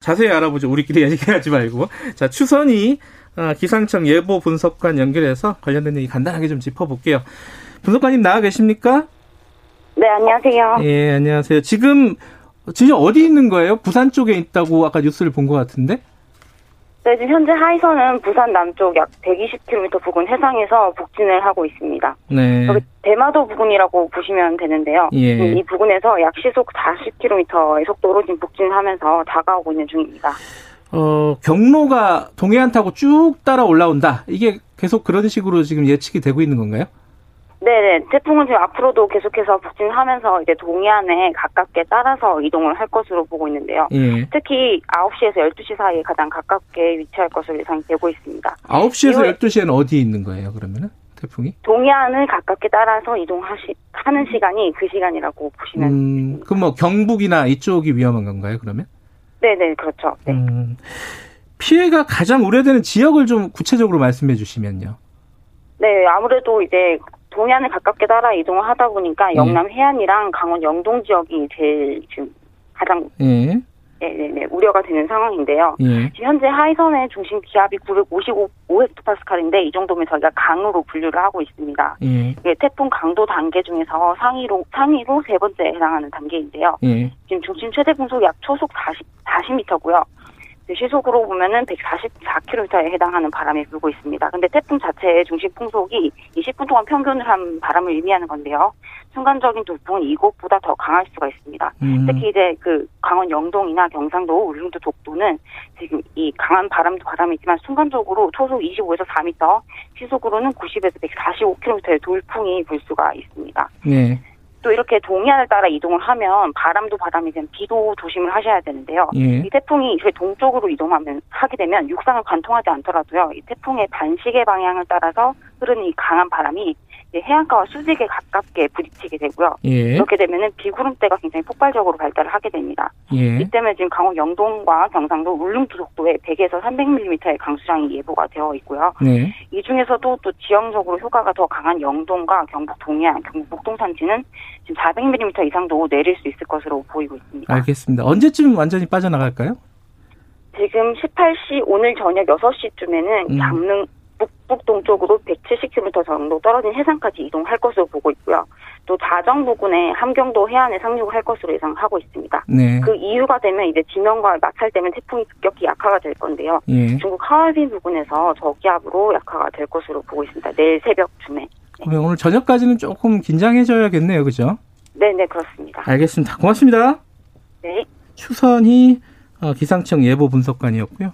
자세히 알아보죠. 우리끼리 얘기하지 말고. 자, 추선이 어, 기상청 예보 분석관 연결해서 관련된 얘기 간단하게 좀 짚어볼게요. 분석관님 나와 계십니까? 네, 안녕하세요. 예, 안녕하세요. 지금 지금 어디 있는 거예요? 부산 쪽에 있다고 아까 뉴스를 본 것 같은데? 네, 지금 현재 하이선은 부산 남쪽 약 120km 부근 해상에서 북진을 하고 있습니다. 네. 여기 대마도 부근이라고 보시면 되는데요. 예. 지금 이 부근에서 약 시속 40km의 속도로 지금 북진하면서 다가오고 있는 중입니다. 어, 경로가 동해안 타고 쭉 따라 올라온다. 이게 계속 그런 식으로 지금 예측이 되고 있는 건가요? 네네. 태풍은 지금 앞으로도 계속해서 북진하면서 이제 동해안에 가깝게 따라서 이동을 할 것으로 보고 있는데요. 예. 특히 9시에서 12시 사이에 가장 가깝게 위치할 것으로 예상되고 있습니다. 9시에서 이후에- 12시에는 어디에 있는 거예요, 그러면은? 태풍이? 동해안을 가깝게 따라서 이동하시, 하는 시간이 그 시간이라고 보시면. 음, 그럼 뭐 경북이나 이쪽이 위험한 건가요, 그러면? 네네, 그렇죠. 네. 음, 피해가 가장 우려되는 지역을 좀 구체적으로 말씀해 주시면요. 네, 아무래도 이제 동해안을 가깝게 따라 이동을 하다 보니까 예. 영남 해안이랑 강원 영동 지역이 제일 지금 가장 예, 네네네 우려가 되는 상황인데요. 예, 지금 현재 하이선의 중심 기압이 955헥토파스칼인데 이 정도면 저희가 강으로 분류를 하고 있습니다. 예, 이게 태풍 강도 단계 중에서 상위로 상위로 세 번째 해당하는 단계인데요. 예, 지금 중심 최대 풍속 약 초속 40 40m고요. 시속으로 보면은 144km에 해당하는 바람이 불고 있습니다. 근데 태풍 자체의 중심 풍속이 20분 동안 평균을 한 바람을 의미하는 건데요. 순간적인 돌풍은 이곳보다 더 강할 수가 있습니다. 음, 특히 이제 그 강원 영동이나 경상도, 울릉도, 독도는 지금 이 강한 바람도 바람이지만 순간적으로 초속 25에서 4m, 시속으로는 90에서 145km의 돌풍이 불 수가 있습니다. 예, 또 이렇게 동해안을 따라 이동을 하면 바람도 바람이지만 비도 조심을 하셔야 되는데요. 예, 이 태풍이 이렇게 동쪽으로 이동하면 하게 되면 육상을 관통하지 않더라도요. 이 태풍의 반시계 방향을 따라서 흐르는 이 강한 바람이 해안가와 수직에 가깝게 부딪히게 되고요. 예, 이렇게 되면은 비구름대가 굉장히 폭발적으로 발달을 하게 됩니다. 예, 이 때문에 지금 강원 영동과 경상도 울릉도 속도에 100에서 300mm의 강수량이 예보가 되어 있고요. 네, 이 중에서도 또 지형적으로 효과가 더 강한 영동과 경북 동해안, 경북 목동 산지는 지금 400mm 이상도 내릴 수 있을 것으로 보이고 있습니다. 알겠습니다. 언제쯤 완전히 빠져나갈까요? 지금 18시 오늘 저녁 6시쯤에는 음. 강릉 북북 동쪽으로 170km 정도 떨어진 해상까지 이동할 것으로 보고 있고요. 또 자정 부근에 함경도 해안에 상륙을 할 것으로 예상하고 있습니다. 네, 그 이유가 되면 이제 지면과 마찰 때문에 태풍이 급격히 약화가 될 건데요. 예. 중국 하얼빈 부근에서 저기압으로 약화가 될 것으로 보고 있습니다. 내일 새벽쯤에. 그러면 오늘 저녁까지는 조금 긴장해져야겠네요, 그죠? 네네 그렇습니다. 알겠습니다. 고맙습니다. 네. 추선희 어, 기상청 예보 분석관이었고요.